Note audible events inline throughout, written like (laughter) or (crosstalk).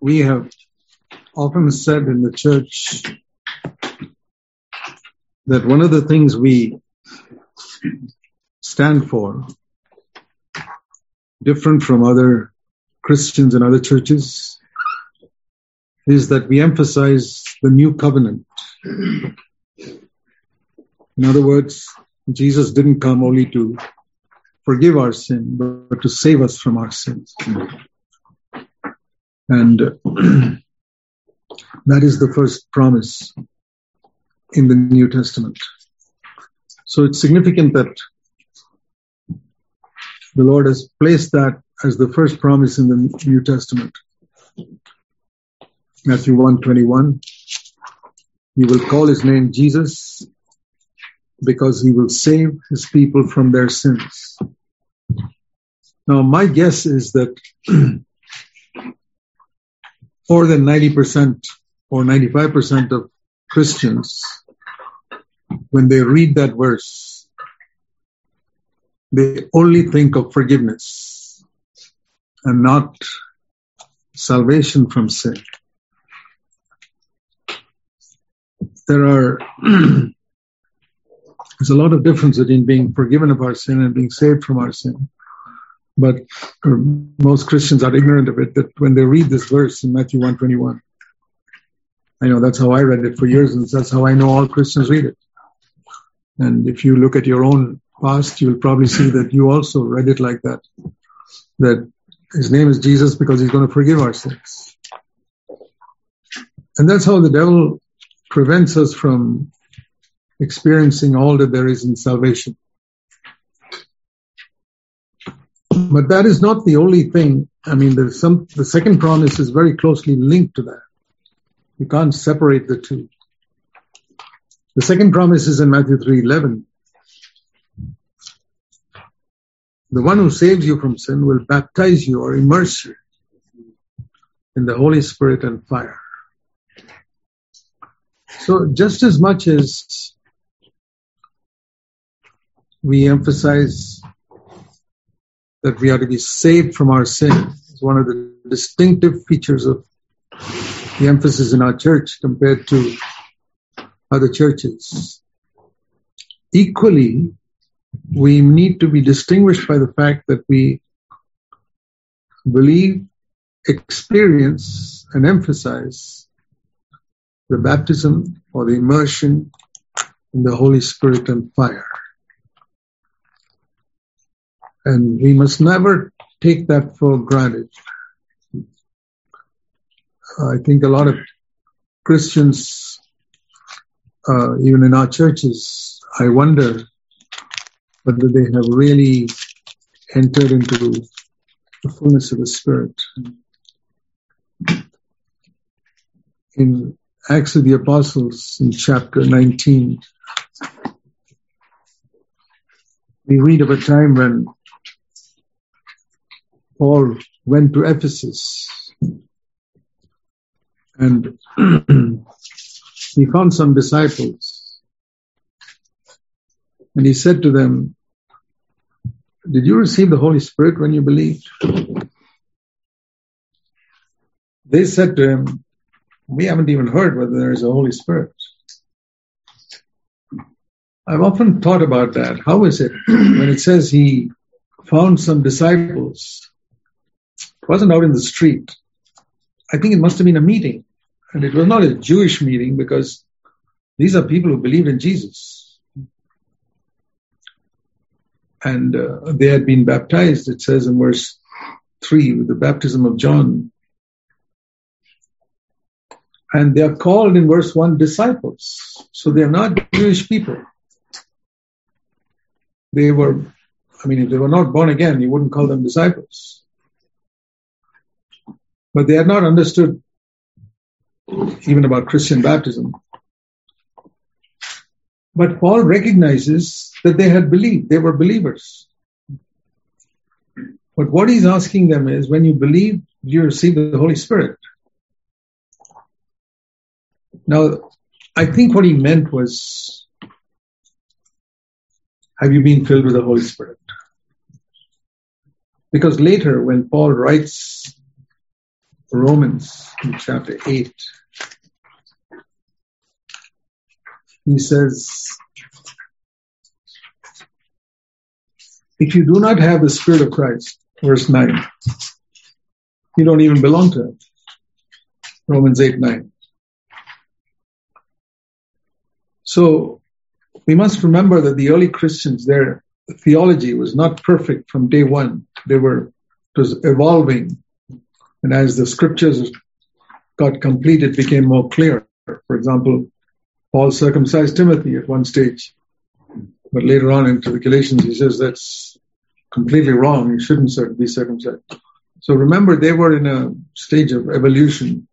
we have often said in the church that one of the things we stand for, different from other Christians and other churches, is that we emphasize the new covenant. In other words, Jesus didn't come only to forgive our sin, but to save us from our sins. And (clears throat) that is the first promise in the New Testament. So it's significant that the Lord has placed that as the first promise in the New Testament. Matthew 121. He will call his name Jesus because he will save his people from their sins. Now, my guess is that (clears throat) more than 90% or 95% of Christians, when they read that verse, they only think of forgiveness and not salvation from sin. There are (clears throat) there's a lot of difference between being forgiven of our sin and being saved from our sin. But most Christians are ignorant of it, that when they read this verse in Matthew 121, I know that's how I read it for years, and that's how I know all Christians read it. And if you look at your own past, you'll probably see that you also read it like that. That his name is Jesus because he's going to forgive our sins. And that's how the devil prevents us from experiencing all that there is in salvation. But that is not the only thing. I mean, there's some, the second promise is very closely linked to that. You can't separate the two. The second promise is in Matthew 3:11. The one who saves you from sin will baptize you or immerse you in the Holy Spirit and fire. So just as much as we emphasize that we are to be saved from our sin. It's one of the distinctive features of the emphasis in our church compared to other churches. Equally, we need to be distinguished by the fact that we believe, experience, and emphasize the baptism or the immersion in the Holy Spirit and fire. And we must never take that for granted. I think a lot of Christians, uh, even in our churches, I wonder whether they have really entered into the fullness of the Spirit. In Acts of the Apostles, in chapter 19, we read of a time when Paul went to Ephesus and (clears throat) he found some disciples and he said to them, Did you receive the Holy Spirit when you believed? They said to him, We haven't even heard whether there is a Holy Spirit. I've often thought about that. How is it (clears throat) when it says he found some disciples wasn't out in the street. I think it must have been a meeting. And it was not a Jewish meeting because these are people who believed in Jesus. And uh, they had been baptized, it says in verse 3, with the baptism of John. And they are called in verse 1 disciples. So they are not Jewish people. They were, I mean, if they were not born again, you wouldn't call them disciples but they had not understood even about Christian baptism. But Paul recognizes that they had believed, they were believers. But what he's asking them is when you believe, you receive the Holy Spirit. Now, I think what he meant was have you been filled with the Holy Spirit? Because later, when Paul writes Romans chapter 8. He says, If you do not have the Spirit of Christ, verse 9, you don't even belong to Him. Romans 8 9. So we must remember that the early Christians, their theology was not perfect from day one. They were, it was evolving. And as the scriptures got complete, it became more clear. For example, Paul circumcised Timothy at one stage, but later on into the Galatians, he says that's completely wrong. You shouldn't be circumcised. So remember, they were in a stage of evolution.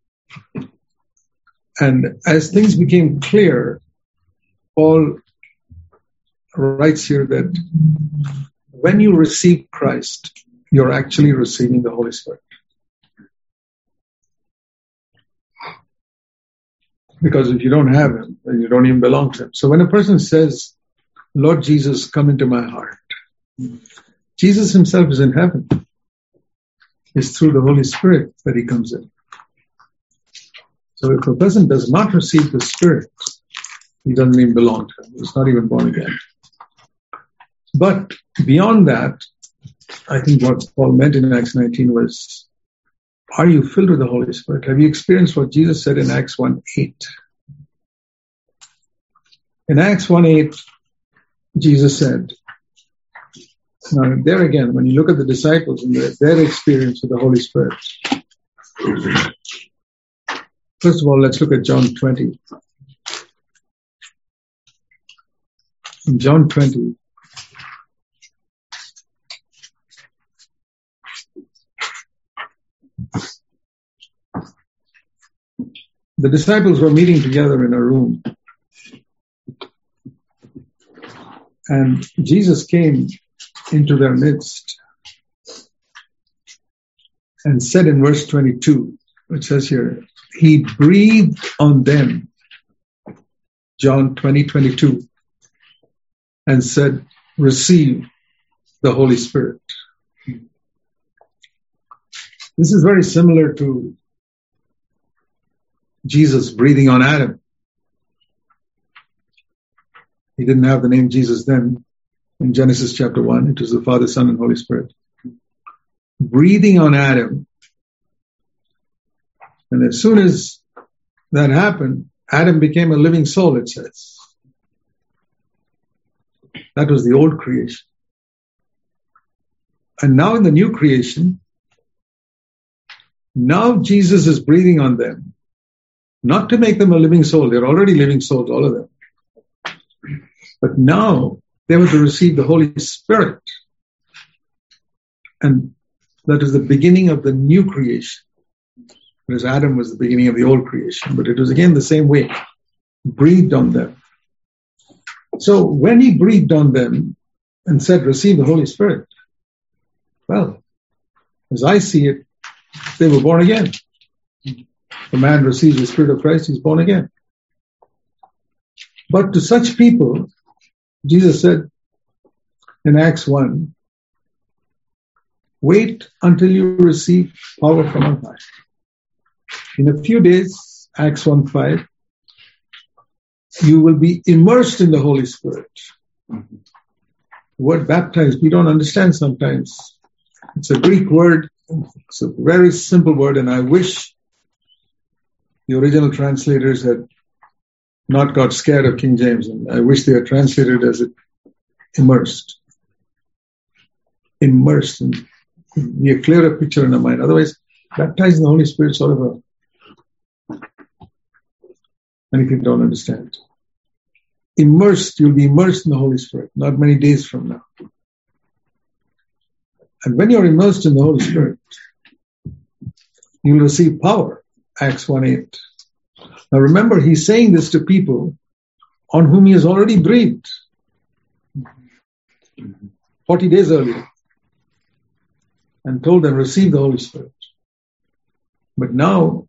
And as things became clear, Paul writes here that when you receive Christ, you're actually receiving the Holy Spirit. Because if you don't have Him, then you don't even belong to Him. So when a person says, Lord Jesus, come into my heart, Jesus Himself is in heaven. It's through the Holy Spirit that He comes in. So if a person does not receive the Spirit, he doesn't even belong to him. He's not even born again. But beyond that, I think what Paul meant in Acts 19 was, are you filled with the Holy Spirit? Have you experienced what Jesus said in Acts 1 8? In Acts 1 8, Jesus said, now there again, when you look at the disciples and their, their experience with the Holy Spirit, first of all, let's look at John 20. In John 20, the disciples were meeting together in a room. And Jesus came into their midst and said in verse 22, it says here, He breathed on them, John 20, 22, and said, Receive the Holy Spirit. This is very similar to Jesus breathing on Adam. He didn't have the name Jesus then in Genesis chapter 1. It was the Father, Son, and Holy Spirit. Breathing on Adam. And as soon as that happened, Adam became a living soul, it says. That was the old creation. And now in the new creation, now Jesus is breathing on them, not to make them a living soul. They're already living souls, all of them. But now they were to receive the Holy Spirit. And that is the beginning of the new creation. Whereas Adam was the beginning of the old creation. But it was again the same way. Breathed on them. So when he breathed on them and said, receive the Holy Spirit, well, as I see it, they were born again. The man receives the Spirit of Christ, he's born again. But to such people, Jesus said in Acts 1, wait until you receive power from on high. In a few days, Acts 1 5, you will be immersed in the Holy Spirit. Mm-hmm. Word baptized, we don't understand sometimes. It's a Greek word. It's a very simple word, and I wish the original translators had not got scared of King James, and I wish they had translated as it immersed. Immersed and be a clearer picture in our mind. Otherwise, baptized in the Holy Spirit sort of a anything don't understand. Immersed, you'll be immersed in the Holy Spirit, not many days from now. And when you're immersed in the Holy Spirit, you'll receive power. Acts 1 8. Now remember, he's saying this to people on whom he has already breathed 40 days earlier and told them, receive the Holy Spirit. But now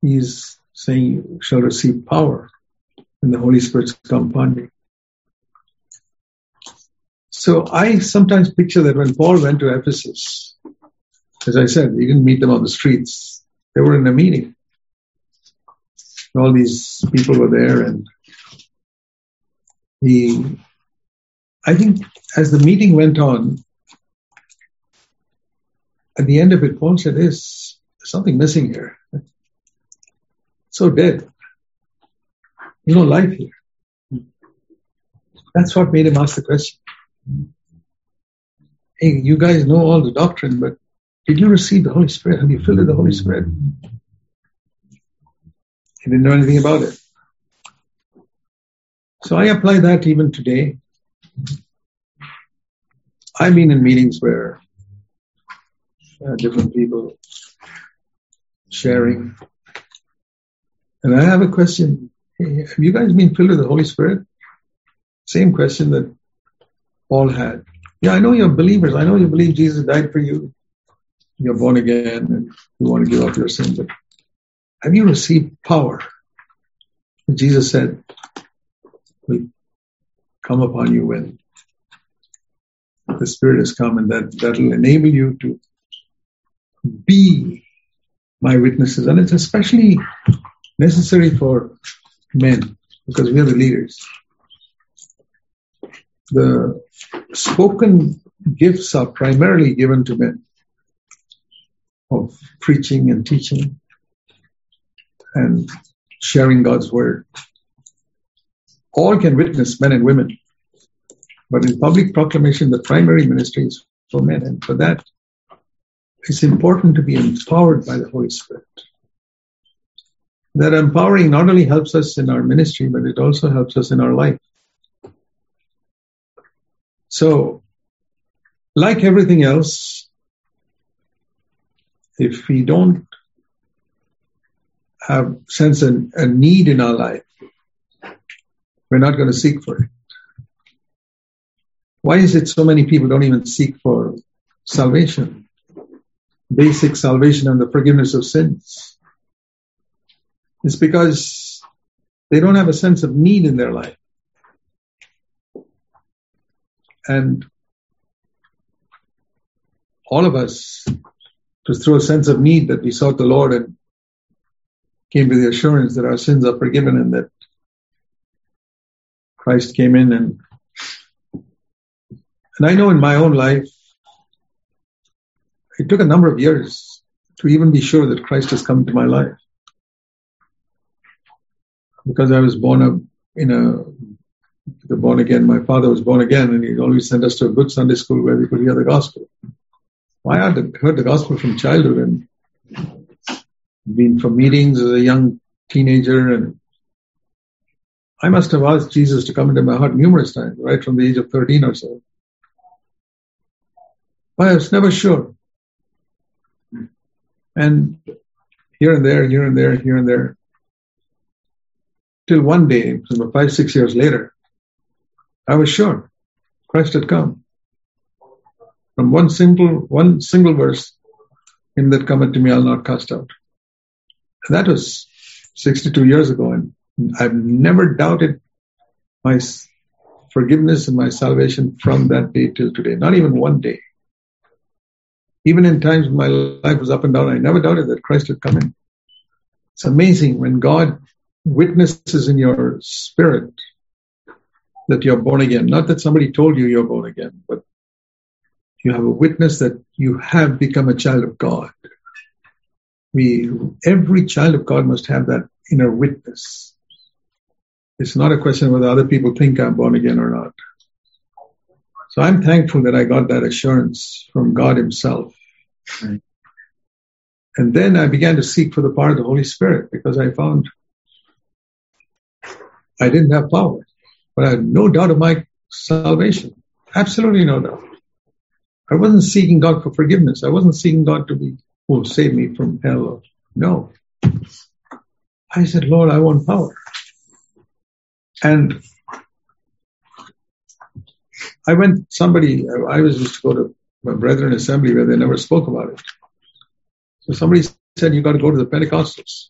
he's saying, you shall receive power when the Holy Spirit's come upon you. So I sometimes picture that when Paul went to Ephesus, As I said, he didn't meet them on the streets. They were in a meeting. All these people were there and he, I think as the meeting went on, at the end of it, Paul said, there's something missing here. So dead. No life here. That's what made him ask the question. Hey, you guys know all the doctrine, but did you receive the Holy Spirit? Have you filled with the Holy Spirit? He didn't know anything about it. So I apply that even today. I've been in meetings where uh, different people sharing. And I have a question. Hey, have you guys been filled with the Holy Spirit? Same question that Paul had. Yeah, I know you're believers. I know you believe Jesus died for you. You're born again and you want to give up your sin. But have you received power? Jesus said, will come upon you when the Spirit has come and that, that will enable you to be my witnesses. And it's especially necessary for men because we are the leaders. The spoken gifts are primarily given to men of preaching and teaching and sharing God's word. All can witness, men and women. But in public proclamation, the primary ministry is for men. And for that, it's important to be empowered by the Holy Spirit. That empowering not only helps us in our ministry, but it also helps us in our life. So, like everything else, if we don't have sense a, a need in our life, we're not going to seek for it. Why is it so many people don't even seek for salvation? Basic salvation and the forgiveness of sins. It's because they don't have a sense of need in their life. And all of us, just through a sense of need that we sought the Lord and came to the assurance that our sins are forgiven and that Christ came in and and I know in my own life it took a number of years to even be sure that Christ has come into my life. Because I was born up in a the born again, my father was born again and he always sent us to a good Sunday school where we could hear the gospel. I had heard the gospel from childhood and been for meetings as a young teenager and I must have asked Jesus to come into my heart numerous times, right from the age of 13 or so. But I was never sure. And here and there, here and there, here and there. Till one day, five, six years later, I was sure Christ had come. From one simple, one single verse, him that cometh to me I'll not cast out. And that was 62 years ago, and I've never doubted my forgiveness and my salvation from that day till today. Not even one day. Even in times when my life was up and down, I never doubted that Christ had come in. It's amazing when God witnesses in your spirit that you're born again. Not that somebody told you you're born again, but you have a witness that you have become a child of God. We, every child of God must have that inner witness. It's not a question whether other people think I'm born again or not. So I'm thankful that I got that assurance from God Himself. Right. And then I began to seek for the power of the Holy Spirit because I found I didn't have power, but I had no doubt of my salvation. Absolutely no doubt. I wasn't seeking God for forgiveness. I wasn't seeking God to be, who will save me from hell. No. I said, Lord, I want power. And I went, somebody, I was used to go to my brethren assembly where they never spoke about it. So somebody said, you got to go to the Pentecostals.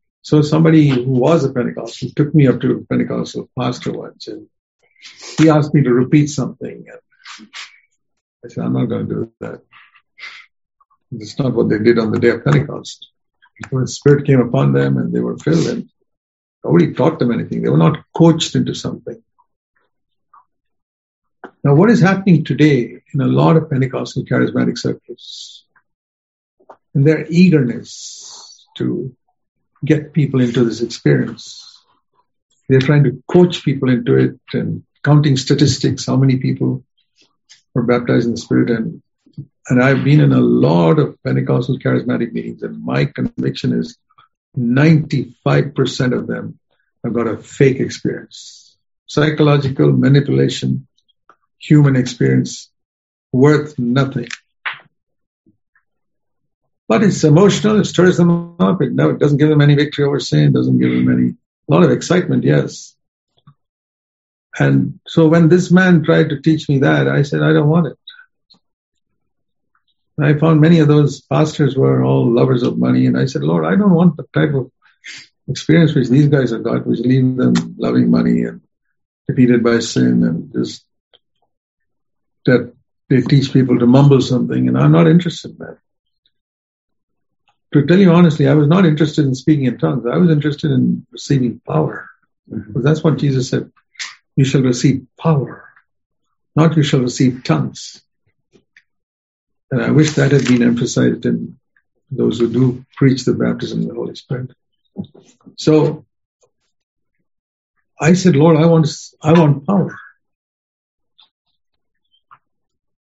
(laughs) so somebody who was a Pentecostal took me up to a Pentecostal pastor once and he asked me to repeat something. And I said, I'm not going to do that. It's not what they did on the day of Pentecost. When the Spirit came upon them and they were filled, and nobody taught them anything. They were not coached into something. Now, what is happening today in a lot of Pentecostal charismatic circles, and their eagerness to get people into this experience, they're trying to coach people into it and counting statistics, how many people were baptized in the Spirit. And, and I've been in a lot of Pentecostal charismatic meetings, and my conviction is 95% of them have got a fake experience. Psychological manipulation, human experience, worth nothing. But it's emotional, it stirs them up, it, no, it doesn't give them any victory over sin, it doesn't give them any a lot of excitement, yes. And so when this man tried to teach me that, I said, I don't want it. And I found many of those pastors were all lovers of money, and I said, Lord, I don't want the type of experience which these guys have got, which leave them loving money and defeated by sin and just that they teach people to mumble something, and I'm not interested in that to tell you honestly, I was not interested in speaking in tongues. I was interested in receiving power. Mm-hmm. Because that's what Jesus said. You shall receive power, not you shall receive tongues. And I wish that had been emphasized in those who do preach the baptism of the Holy Spirit. So I said, Lord, I want, I want power.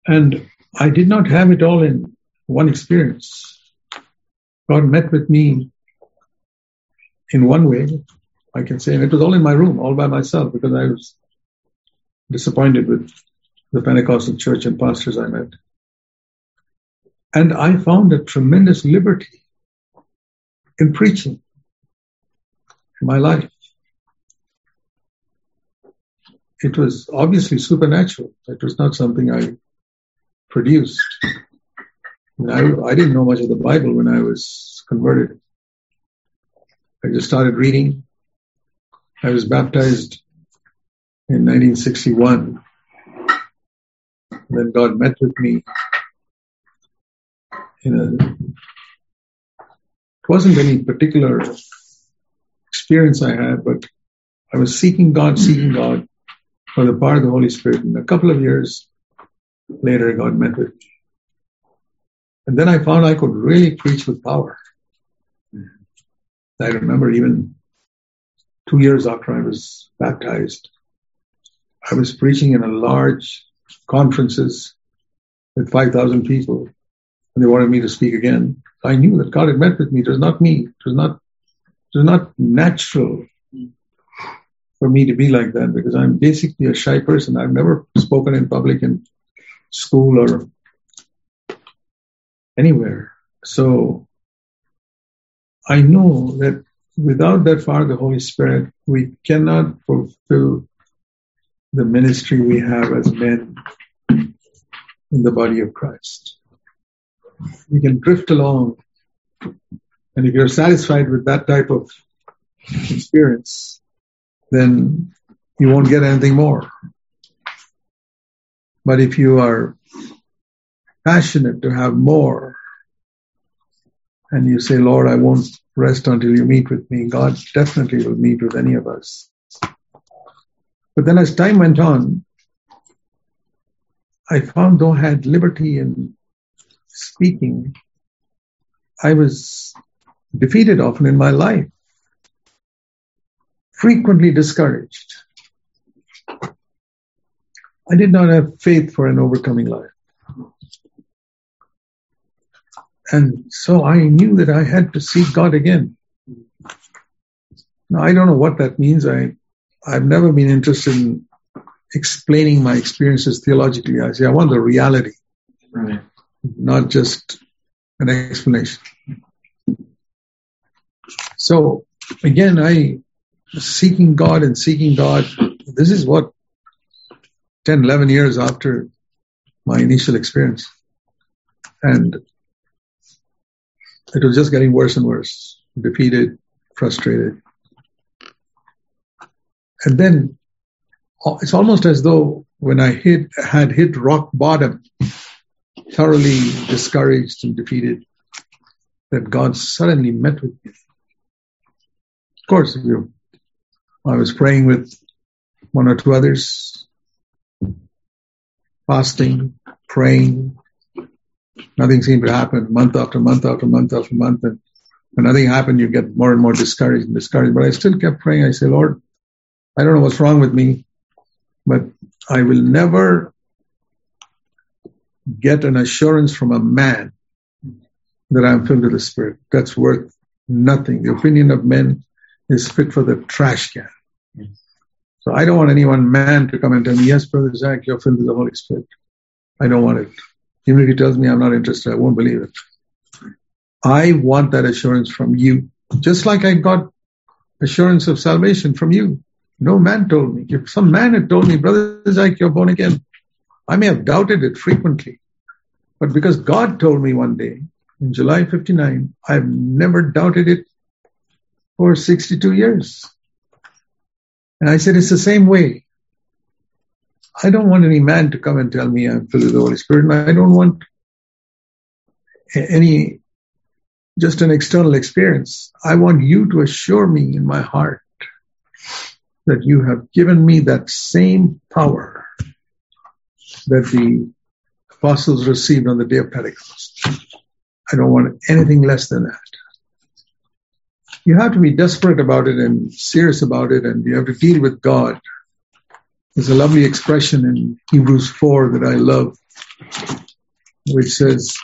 And I did not have it all in one experience. God met with me in one way, I can say, and it was all in my room, all by myself, because I was disappointed with the Pentecostal church and pastors I met. And I found a tremendous liberty in preaching in my life. It was obviously supernatural. It was not something I produced. I, I didn't know much of the Bible when I was converted. I just started reading. I was baptized in 1961. Then God met with me in a, it wasn't any particular experience I had, but I was seeking God, seeking God for the power of the Holy Spirit. And a couple of years later, God met with me. And then I found I could really preach with power. I remember even two years after I was baptized, I was preaching in a large conferences with 5,000 people and they wanted me to speak again. I knew that God had met with me. It was not me. It was not, it was not natural for me to be like that because I'm basically a shy person. I've never spoken in public in school or anywhere. So I know that without that fire the Holy Spirit, we cannot fulfill the ministry we have as men in the body of Christ. We can drift along, and if you're satisfied with that type of experience, then you won't get anything more. But if you are passionate to have more. And you say, Lord, I won't rest until you meet with me. God definitely will meet with any of us. But then as time went on, I found though I had liberty in speaking, I was defeated often in my life, frequently discouraged. I did not have faith for an overcoming life. And so I knew that I had to seek God again. Now I don't know what that means. I, I've never been interested in explaining my experiences theologically. I say I want the reality, right. not just an explanation. So again, I seeking God and seeking God. This is what 10, 11 years after my initial experience. And it was just getting worse and worse, defeated, frustrated. And then uh, it's almost as though when I hit, had hit rock bottom, thoroughly discouraged and defeated that God suddenly met with me. Of course, you, I was praying with one or two others, fasting, praying. Nothing seemed to happen month after month after month after month. And when nothing happened, you get more and more discouraged and discouraged. But I still kept praying. I say, Lord, I don't know what's wrong with me, but I will never get an assurance from a man that I'm filled with the Spirit. That's worth nothing. The opinion of men is fit for the trash can. So I don't want any one man to come and tell me, yes, Brother Zach, you're filled with the Holy Spirit. I don't want it. Even if he tells me I'm not interested, I won't believe it. I want that assurance from you. Just like I got assurance of salvation from you. No man told me. If some man had told me, Brother Zach, you're born again, I may have doubted it frequently. But because God told me one day, in July 59, I've never doubted it for 62 years. And I said, it's the same way. I don't want any man to come and tell me I'm filled with the Holy Spirit, and I don't want any, just an external experience. I want you to assure me in my heart that you have given me that same power that the apostles received on the day of Pentecost. I don't want anything less than that. You have to be desperate about it and serious about it, and you have to deal with God. There's a lovely expression in Hebrews 4 that I love, which says,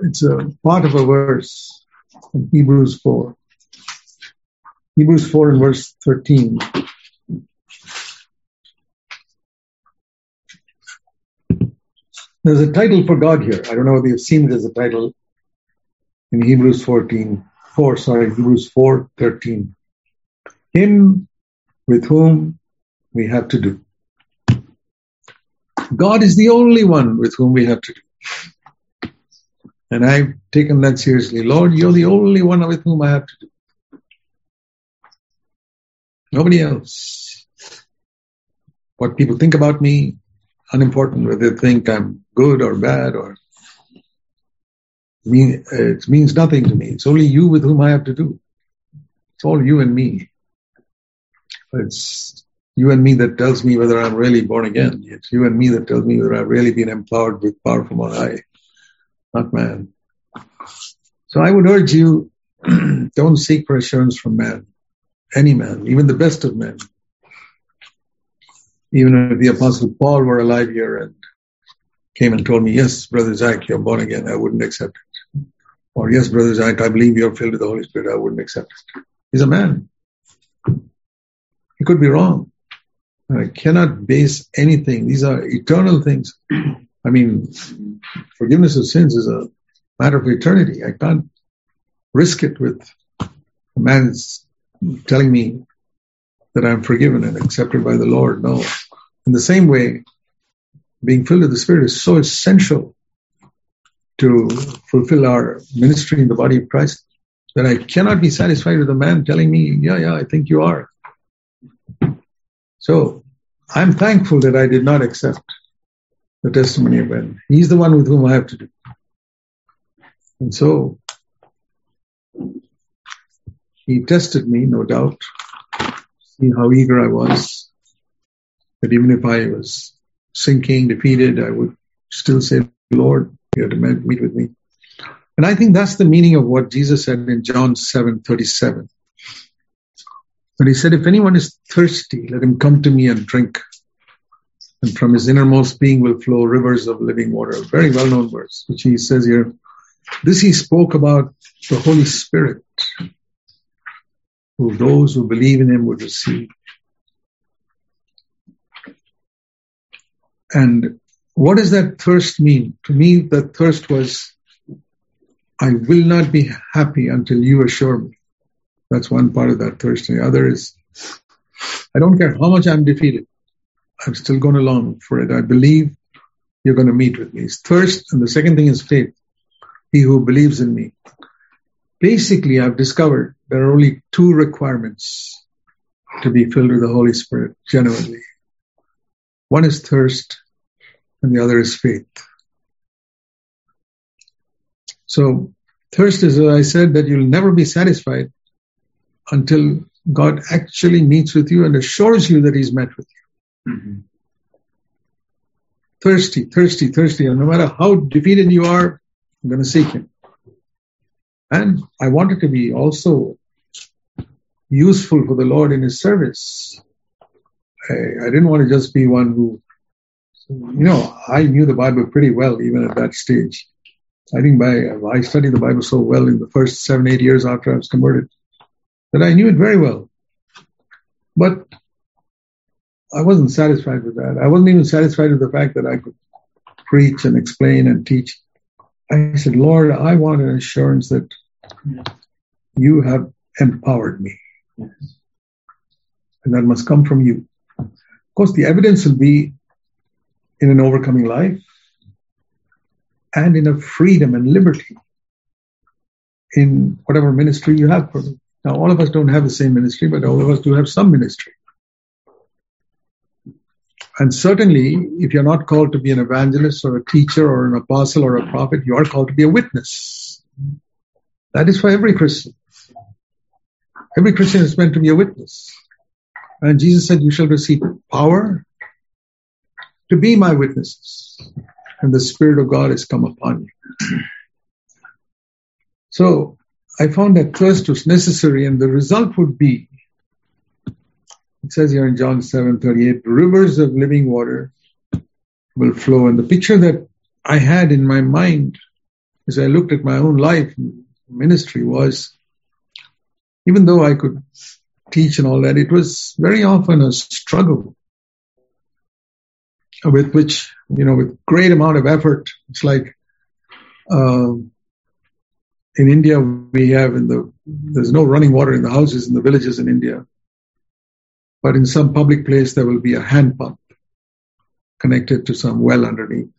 it's a part of a verse in Hebrews 4. Hebrews 4 and verse 13. There's a title for God here. I don't know whether you've seen it as a title in Hebrews 14, 4, sorry, Hebrews 4, 13. Him with whom we have to do. God is the only one with whom we have to do. And I've taken that seriously. Lord, you're the only one with whom I have to do. Nobody else. What people think about me, unimportant whether they think I'm good or bad or mean, it means nothing to me. It's only you with whom I have to do. It's all you and me. It's you and me that tells me whether I'm really born again. Mm. It's you and me that tells me whether I've really been empowered with power from on high, not man. So I would urge you, (clears throat) don't seek for assurance from man, any man, even the best of men. Even if the Apostle Paul were alive here and came and told me, yes, Brother Zach, you're born again, I wouldn't accept it. Or yes, Brother Zach, I believe you're filled with the Holy Spirit, I wouldn't accept it. He's a man. He could be wrong. I cannot base anything. These are eternal things. (clears throat) I mean, forgiveness of sins is a matter of eternity. I can't risk it with a man telling me that I'm forgiven and accepted by the Lord. No. In the same way, being filled with the Spirit is so essential to fulfill our ministry in the body of Christ that I cannot be satisfied with a man telling me, yeah, yeah, I think you are. So I'm thankful that I did not accept the testimony of Ben. He's the one with whom I have to do. And so he tested me, no doubt, see how eager I was. That even if I was sinking, defeated, I would still say, Lord, you have to meet with me. And I think that's the meaning of what Jesus said in John 7 37. When he said, If anyone is thirsty, let him come to me and drink. And from his innermost being will flow rivers of living water. A very well known verse, which he says here. This he spoke about the Holy Spirit, who those who believe in him would receive. And what does that thirst mean? To me, that thirst was, I will not be happy until you assure me. That's one part of that thirst. The other is, I don't care how much I'm defeated. I'm still going to long for it. I believe you're going to meet with me. It's thirst. And the second thing is faith. He who believes in me. Basically, I've discovered there are only two requirements to be filled with the Holy Spirit genuinely. One is thirst and the other is faith. So thirst is, as I said, that you'll never be satisfied until God actually meets with you and assures you that He's met with you. Mm-hmm. Thirsty, thirsty, thirsty. And no matter how defeated you are, I'm going to seek Him. And I wanted to be also useful for the Lord in His service. I, I didn't want to just be one who, you know, I knew the Bible pretty well even at that stage. I think by I studied the Bible so well in the first seven, eight years after I was converted that I knew it very well. But I wasn't satisfied with that. I wasn't even satisfied with the fact that I could preach and explain and teach. I said, Lord, I want an assurance that you have empowered me. Yes. And that must come from you. Of course, the evidence will be in an overcoming life and in a freedom and liberty in whatever ministry you have for me. Now, all of us don't have the same ministry, but all of us do have some ministry. And certainly, if you're not called to be an evangelist or a teacher or an apostle or a prophet, you are called to be a witness. That is for every Christian. Every Christian is meant to be a witness. And Jesus said, You shall receive power to be my witnesses. And the Spirit of God has come upon you. So I found that trust was necessary, and the result would be it says here in John 7 38, rivers of living water will flow. And the picture that I had in my mind as I looked at my own life ministry was even though I could teach and all that, it was very often a struggle with which, you know, with great amount of effort. It's like, um, in India, we have in the, there's no running water in the houses in the villages in India. But in some public place, there will be a hand pump connected to some well underneath.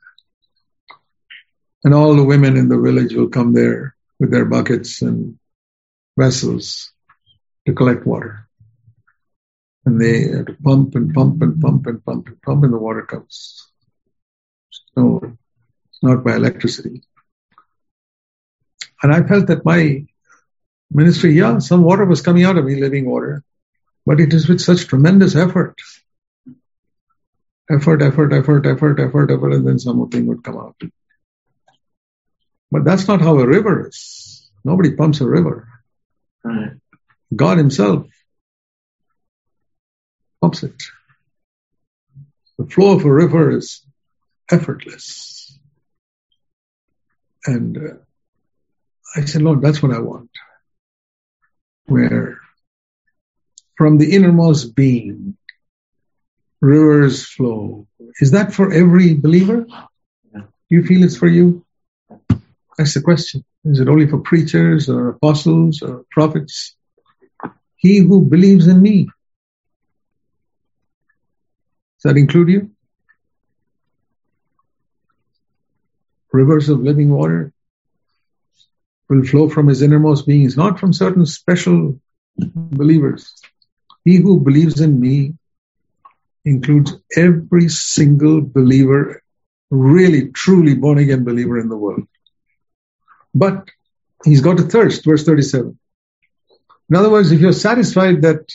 And all the women in the village will come there with their buckets and vessels to collect water. And they pump and pump and pump and pump and pump, and the water comes. So it's not by electricity. And I felt that my ministry, yeah, some water was coming out of me, living water, but it is with such tremendous effort. Effort, effort, effort, effort, effort, effort, and then something would come out. But that's not how a river is. Nobody pumps a river. Right. God Himself pumps it. The flow of a river is effortless. And uh, I said, Lord, that's what I want. Where from the innermost being, rivers flow. Is that for every believer? Do you feel it's for you? That's the question. Is it only for preachers or apostles or prophets? He who believes in me. Does that include you? Rivers of living water will flow from his innermost beings, not from certain special believers. He who believes in me includes every single believer, really, truly born again believer in the world. But he's got a thirst, verse 37. In other words, if you're satisfied that,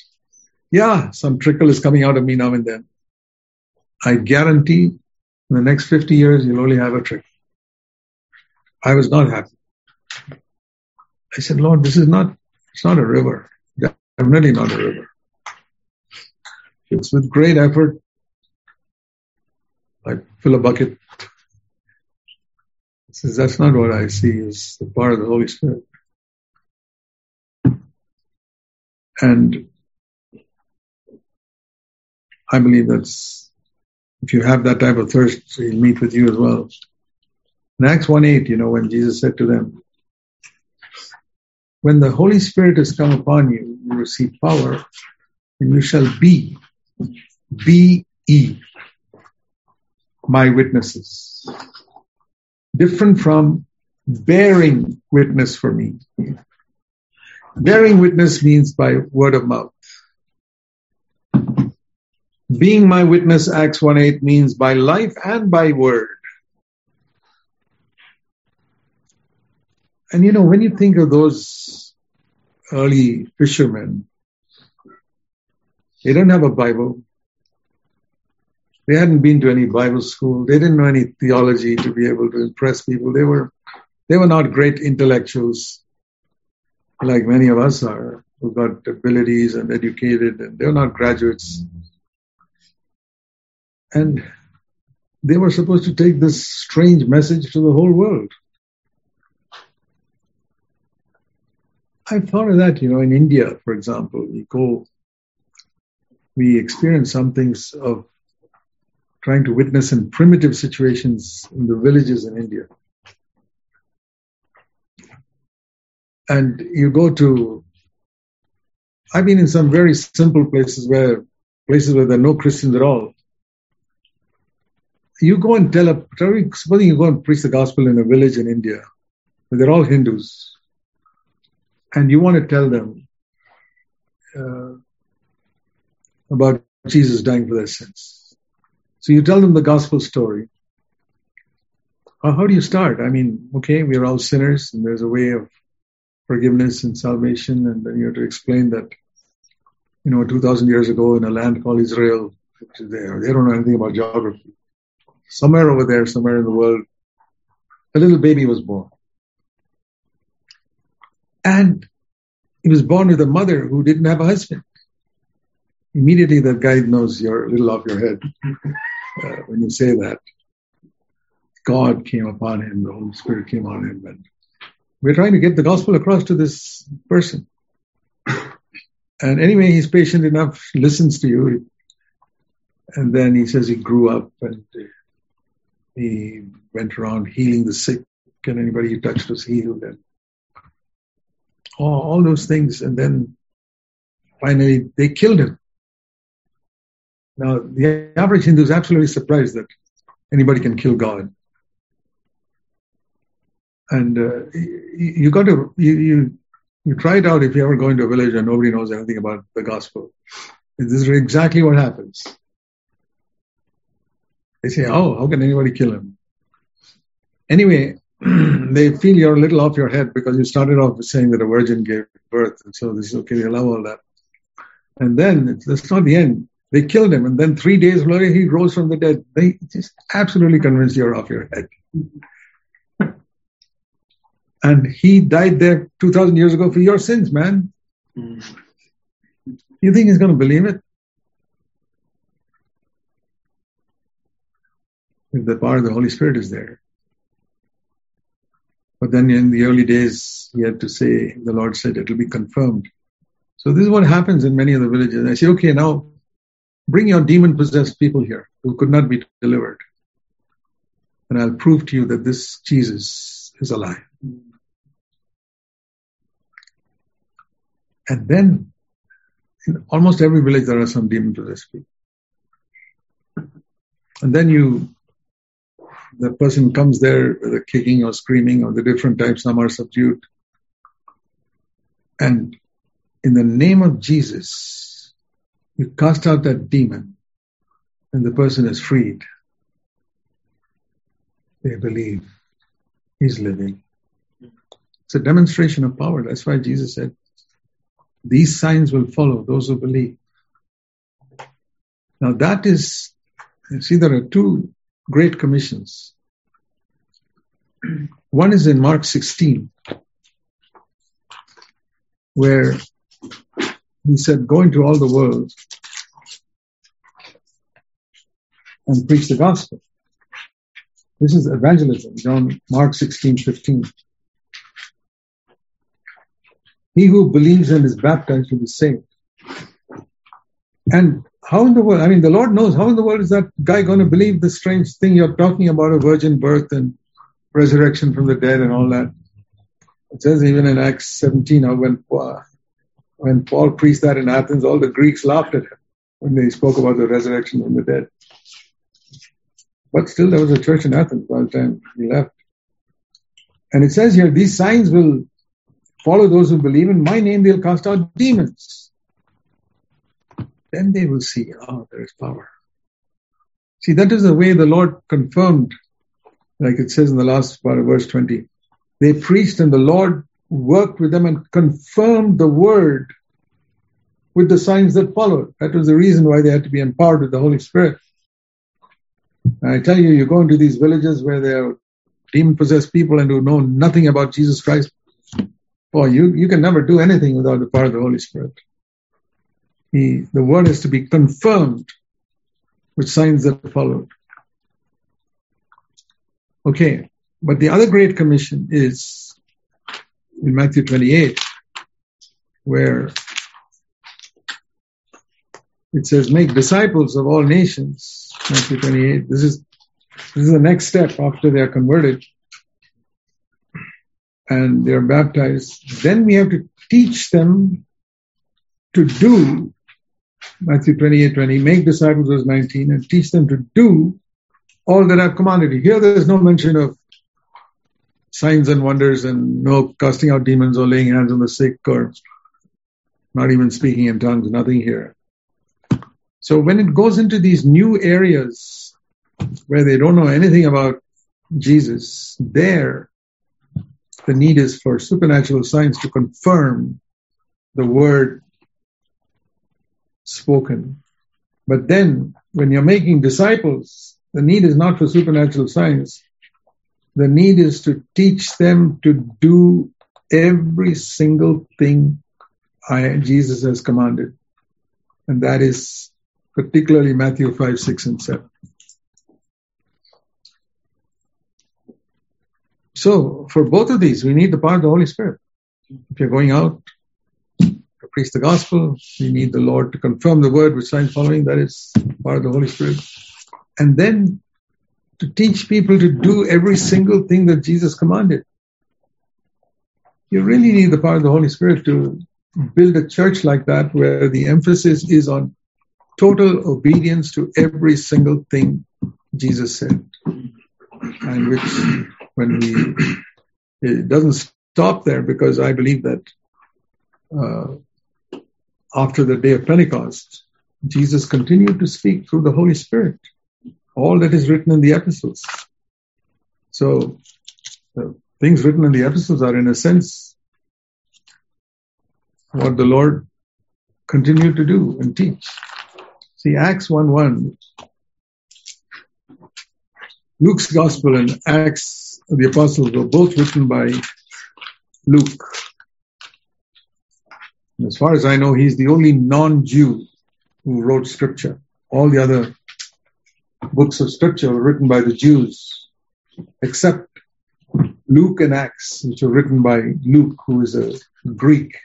yeah, some trickle is coming out of me now and then, I guarantee in the next 50 years you'll only have a trickle. I was not happy. I said, Lord, this is not, it's not a river. Definitely not a river. It's with great effort. I fill a bucket. He says, that's not what I see as the part of the Holy Spirit. And I believe that's, if you have that type of thirst, he'll meet with you as well. In Acts 1 8, you know, when Jesus said to them, when the Holy Spirit has come upon you, you receive power, and you shall be, be E, my witnesses. Different from bearing witness for me. Bearing witness means by word of mouth. Being my witness, Acts 1 8, means by life and by word. And you know, when you think of those early fishermen, they didn't have a Bible. They hadn't been to any Bible school. They didn't know any theology to be able to impress people. They were, they were not great intellectuals like many of us are, who got abilities and educated, and they're not graduates. And they were supposed to take this strange message to the whole world. I thought of that, you know, in India, for example, we go, we experience some things of trying to witness in primitive situations in the villages in India. And you go to, I've been in some very simple places where, places where there are no Christians at all. You go and tell a, supposing you go and preach the gospel in a village in India, they're all Hindus, and you want to tell them uh, about Jesus dying for their sins. So you tell them the gospel story. how do you start? I mean, okay, we are all sinners, and there's a way of forgiveness and salvation, and then you have to explain that, you know, 2,000 years ago in a land called Israel, there, they don't know anything about geography. Somewhere over there, somewhere in the world, a little baby was born. And he was born with a mother who didn't have a husband. Immediately, that guy knows you're a little off your head uh, when you say that. God came upon him, the Holy Spirit came on him, and we're trying to get the gospel across to this person. And anyway, he's patient enough, listens to you, and then he says he grew up and he went around healing the sick, and anybody he touched was healed, and all, all those things. And then finally, they killed him. Now, the average Hindu is absolutely surprised that anybody can kill God. And uh, you, you got to, you, you, you try it out if you ever go into a village and nobody knows anything about the gospel. This is exactly what happens. They say, oh, how can anybody kill him? Anyway, (clears throat) they feel you're a little off your head because you started off with saying that a virgin gave birth, and so this is okay, they allow all that. And then that's not the end. They killed him, and then three days later he rose from the dead. They just absolutely convinced you're off your head. (laughs) And he died there 2,000 years ago for your sins, man. Mm. You think he's going to believe it? If the power of the Holy Spirit is there. But then in the early days, he had to say, the Lord said, it will be confirmed. So this is what happens in many of the villages. I say, okay, now bring your demon possessed people here who could not be delivered. And I'll prove to you that this Jesus is alive. And then in almost every village there are some demon possessed people. And then you the person comes there with a kicking or screaming or the different types, some are subdued. And in the name of Jesus, you cast out that demon and the person is freed. They believe he's living. It's a demonstration of power. That's why Jesus said, these signs will follow those who believe. Now that is, you see, there are two great commissions. One is in Mark 16, where he said, Go into all the world and preach the gospel. This is evangelism, John Mark 16, 15. He who believes and is baptized will be saved. And how in the world, I mean, the Lord knows, how in the world is that guy going to believe the strange thing you're talking about, a virgin birth and resurrection from the dead and all that? It says even in Acts 17, when, when Paul preached that in Athens, all the Greeks laughed at him when they spoke about the resurrection from the dead. But still, there was a church in Athens by the time he left. And it says here, these signs will follow those who believe in my name, they'll cast out demons then they will see, oh, there is power. See, that is the way the Lord confirmed, like it says in the last part of verse 20. They preached and the Lord worked with them and confirmed the word with the signs that followed. That was the reason why they had to be empowered with the Holy Spirit. And I tell you, you go into these villages where there are demon possessed people and who know nothing about Jesus Christ. Boy, you, you can never do anything without the power of the Holy Spirit. He, the word has to be confirmed with signs that followed. Okay, but the other great commission is in Matthew 28, where it says, make disciples of all nations. Matthew 28. This is, this is the next step after they are converted and they are baptized. Then we have to teach them to do Matthew 28, 20, make disciples, verse 19, and teach them to do all that I've commanded you. Here there's no mention of signs and wonders and no casting out demons or laying hands on the sick or not even speaking in tongues, nothing here. So when it goes into these new areas where they don't know anything about Jesus, there the need is for supernatural signs to confirm the word spoken. But then when you're making disciples, the need is not for supernatural signs. The need is to teach them to do every single thing I, Jesus has commanded. And that is particularly Matthew 5, 6, and 7. So, for both of these, we need the power of the Holy Spirit. If you're going out preach the gospel, We need the Lord to confirm the word with signs following. That is part of the Holy Spirit. And then to teach people to do every single thing that Jesus commanded. You really need the power of the Holy Spirit to build a church like that where the emphasis is on total obedience to every single thing Jesus said. And which, when we, it doesn't stop there because I believe that uh, after the day of Pentecost, Jesus continued to speak through the Holy Spirit, all that is written in the epistles. So, the things written in the epistles are, in a sense, what the Lord continued to do and teach. See, Acts 1 1, Luke's Gospel and Acts of the Apostles were both written by Luke. As far as I know, he's the only non Jew who wrote scripture. All the other books of scripture were written by the Jews, except Luke and Acts, which were written by Luke, who is a Greek.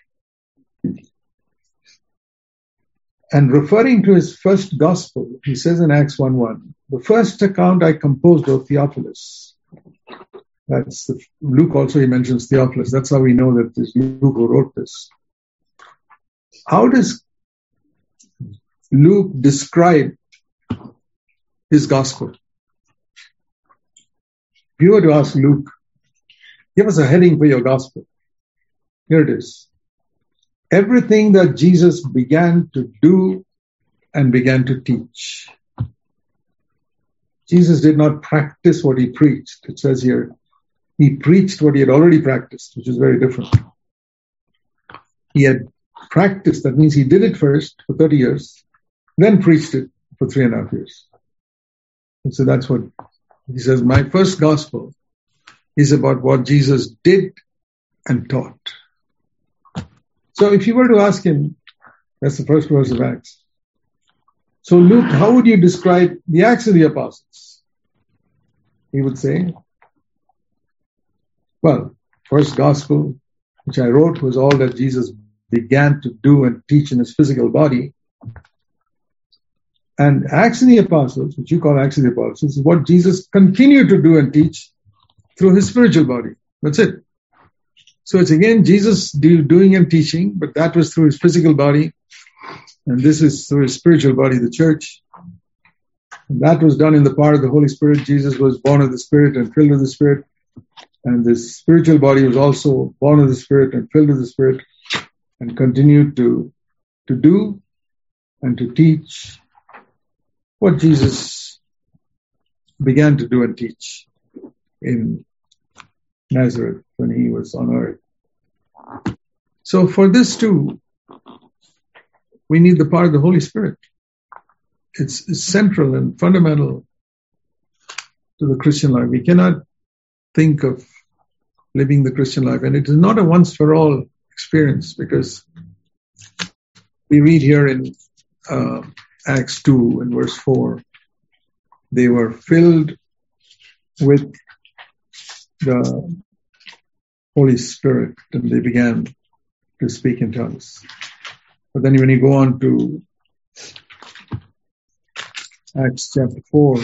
And referring to his first gospel, he says in Acts 1.1, the first account I composed of Theophilus. That's the, Luke also he mentions Theophilus. That's how we know that it's Luke who wrote this. How does Luke describe his gospel? If you were to ask Luke, give us a heading for your gospel. Here it is everything that Jesus began to do and began to teach. Jesus did not practice what he preached. It says here, he preached what he had already practiced, which is very different. He had practiced, that means he did it first for 30 years, then preached it for three and a half years. And so that's what he says. My first gospel is about what Jesus did and taught. So if you were to ask him, that's the first verse of Acts. So Luke, how would you describe the Acts of the Apostles? He would say, well, first gospel, which I wrote, was all that Jesus began to do and teach in his physical body. And Acts of the Apostles, which you call Acts of the Apostles, is what Jesus continued to do and teach through his spiritual body. That's it. So it's again Jesus doing and teaching, but that was through his physical body, and this is through his spiritual body, the church. And that was done in the power of the Holy Spirit. Jesus was born of the Spirit and filled with the Spirit, and this spiritual body was also born of the Spirit and filled with the Spirit, and continue to to do and to teach what Jesus began to do and teach in Nazareth when he was on earth. So for this too, we need the power of the Holy Spirit. It's, it's central and fundamental to the Christian life. We cannot think of living the Christian life, and it is not a once for all experience because we read here in uh, Acts 2 and verse 4 they were filled with the Holy Spirit and they began to speak in tongues. But then when you go on to Acts chapter 4,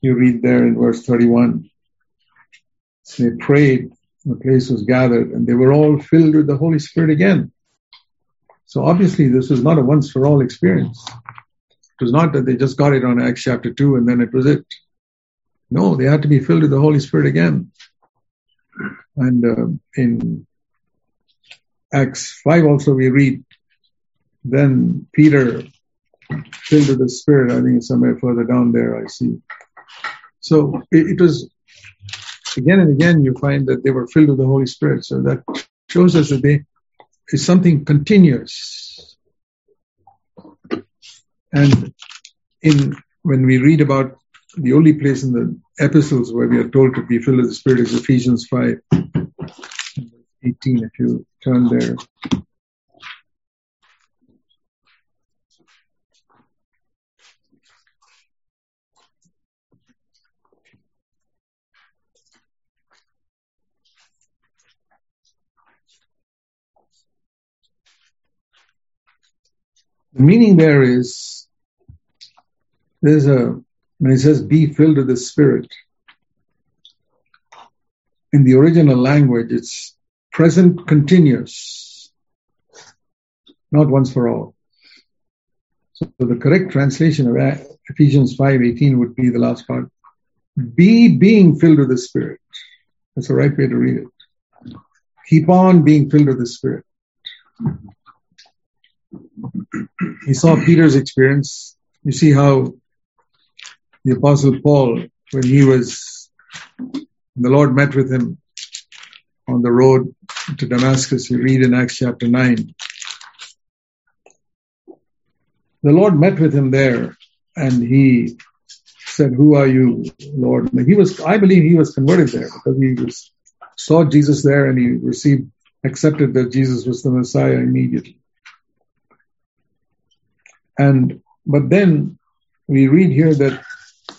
you read there in verse 31, they prayed, the place was gathered, and they were all filled with the Holy Spirit again. So obviously this was not a once for all experience. It was not that they just got it on Acts chapter 2 and then it was it. No, they had to be filled with the Holy Spirit again. And uh, in Acts 5 also we read, then Peter filled with the Spirit, I think it's somewhere further down there I see. So it, it was, again and again you find that they were filled with the Holy Spirit. So that shows us that they is something continuous. And in when we read about the only place in the epistles where we are told to be filled with the Spirit is Ephesians 5, 18, if you turn there. The meaning there is there's a when it says be filled with the Spirit, in the original language, it's present continuous, not once for all. So the correct translation of Ephesians 5:18 would be the last part. Be being filled with the Spirit. That's the right way to read it. Keep on being filled with the Spirit. You saw Peter's experience. You see how the apostle Paul, when he was, the Lord met with him on the road to Damascus, you read in Acts chapter 9. The Lord met with him there and he said, who are you, Lord? And he was, I believe he was converted there because he was, saw Jesus there and he received, accepted that Jesus was the Messiah immediately. And, but then we read here that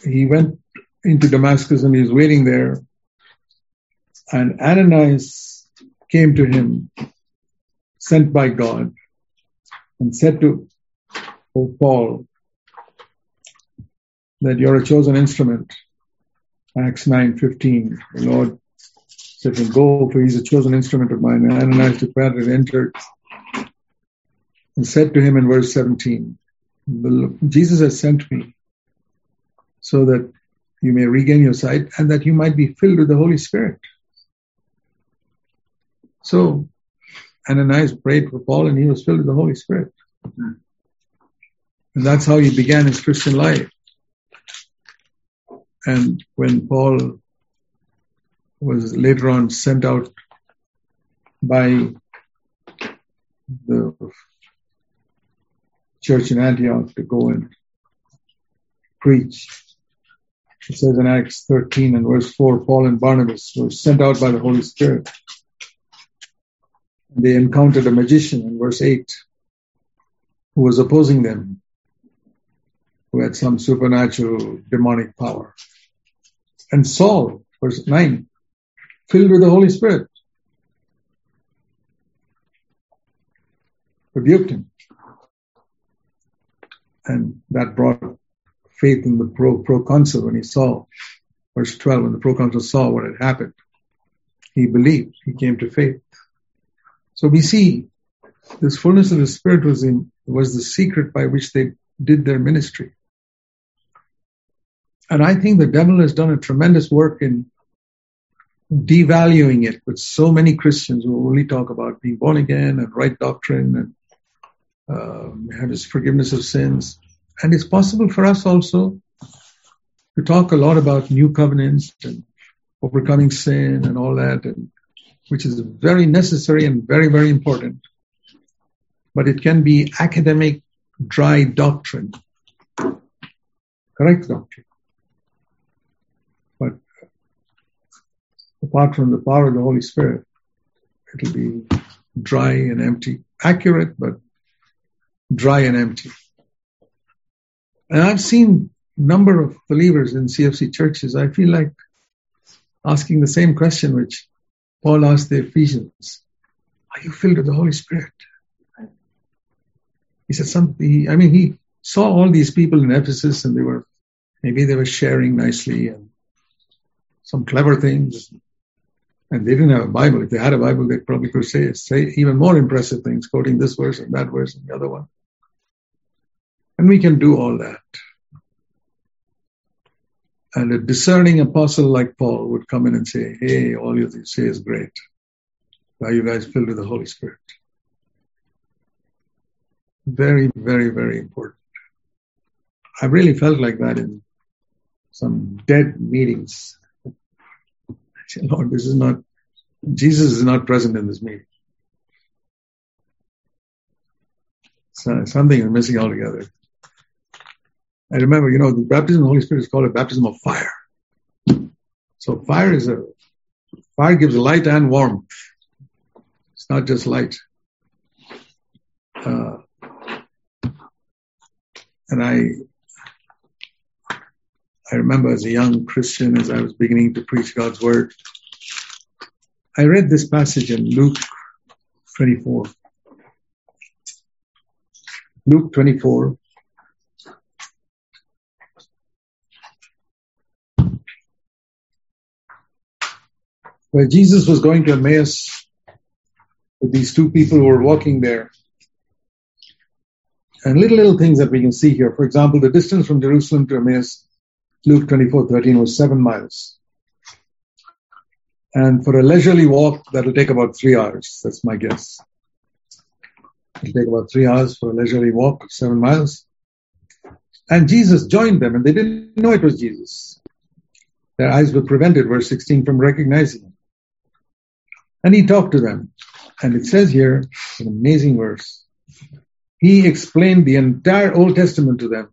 he went into Damascus and he was waiting there. And Ananias came to him, sent by God, and said to oh, Paul that you're a chosen instrument. Acts 9:15. The Lord said him, Go, for he's a chosen instrument of mine. And Ananias departed and entered and said to him in verse 17, Jesus has sent me so that you may regain your sight and that you might be filled with the Holy Spirit. So Ananias prayed for Paul and he was filled with the Holy Spirit. And that's how he began his Christian life. And when Paul was later on sent out by the church in Antioch to go and preach. It says in Acts 13 and verse 4, Paul and Barnabas were sent out by the Holy Spirit. They encountered a magician in verse 8 who was opposing them, who had some supernatural demonic power. And Saul, verse 9, filled with the Holy Spirit, rebuked him and that brought faith in the pro, proconsul when he saw, verse 12, when the proconsul saw what had happened. He believed, he came to faith. So we see this fullness of the Spirit was in, was the secret by which they did their ministry. And I think the devil has done a tremendous work in devaluing it with so many Christians who only talk about being born again and right doctrine and uh, have his forgiveness of sins. And it's possible for us also to talk a lot about new covenants and overcoming sin and all that, and, which is very necessary and very, very important. But it can be academic, dry doctrine. Correct doctrine. But apart from the power of the Holy Spirit, it'll be dry and empty. Accurate, but dry and empty. And I've seen number of believers in CFC churches. I feel like asking the same question which Paul asked the Ephesians. Are you filled with the Holy Spirit? He said something, I mean, he saw all these people in Ephesus and they were, maybe they were sharing nicely and some clever things. And they didn't have a Bible. If they had a Bible, they probably could say, say even more impressive things, quoting this verse and that verse and the other one. And we can do all that. And a discerning apostle like Paul would come in and say, Hey, all you say is great. Are you guys filled with the Holy Spirit? Very, very, very important. I really felt like that in some dead meetings. I said, Lord, this is not, Jesus is not present in this meeting. So something is missing altogether. I remember, you know, the baptism of the Holy Spirit is called a baptism of fire. So fire is a, fire gives light and warmth. It's not just light. Uh, and I, I remember as a young Christian, as I was beginning to preach God's word, I read this passage in Luke 24. Luke 24, where Jesus was going to Emmaus with these two people who were walking there. And little, little things that we can see here. For example, the distance from Jerusalem to Emmaus, Luke 24, 13 was seven miles. And for a leisurely walk, that'll take about three hours. That's my guess. It'll take about three hours for a leisurely walk, seven miles. And Jesus joined them, and they didn't know it was Jesus. Their eyes were prevented, verse 16, from recognizing him. And he talked to them. And it says here, an amazing verse. He explained the entire Old Testament to them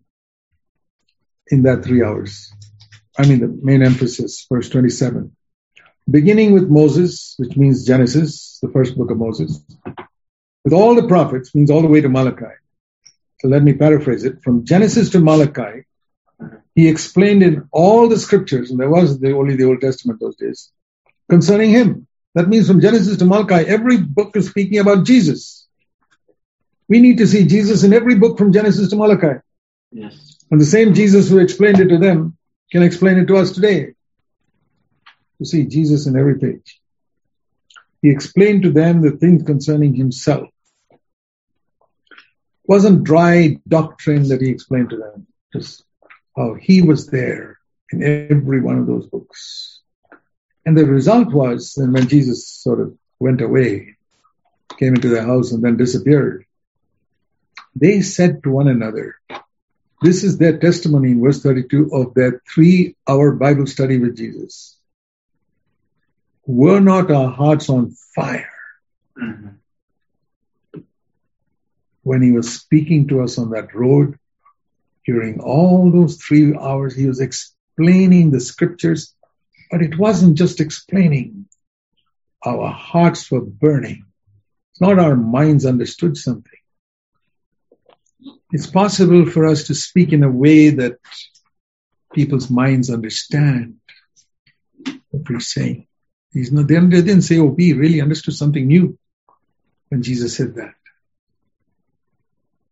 in that three hours. I mean, the main emphasis, verse 27. Beginning with Moses, which means Genesis, the first book of Moses, with all the prophets, means all the way to Malachi. So let me paraphrase it. From Genesis to Malachi, he explained in all the scriptures, and there was the, only the Old Testament those days, concerning him. That means from Genesis to Malachi, every book is speaking about Jesus. We need to see Jesus in every book from Genesis to Malachi. Yes. And the same Jesus who explained it to them can explain it to us today. You see Jesus in every page. He explained to them the things concerning himself. It wasn't dry doctrine that he explained to them. Just how he was there in every one of those books. And the result was, and when Jesus sort of went away, came into the house and then disappeared, they said to one another, this is their testimony in verse 32 of their three hour Bible study with Jesus. Were not our hearts on fire mm-hmm. when he was speaking to us on that road? During all those three hours, he was explaining the scriptures but it wasn't just explaining. Our hearts were burning. It's not our minds understood something. It's possible for us to speak in a way that people's minds understand what we're saying. Not, they didn't say, oh, we really understood something new when Jesus said that.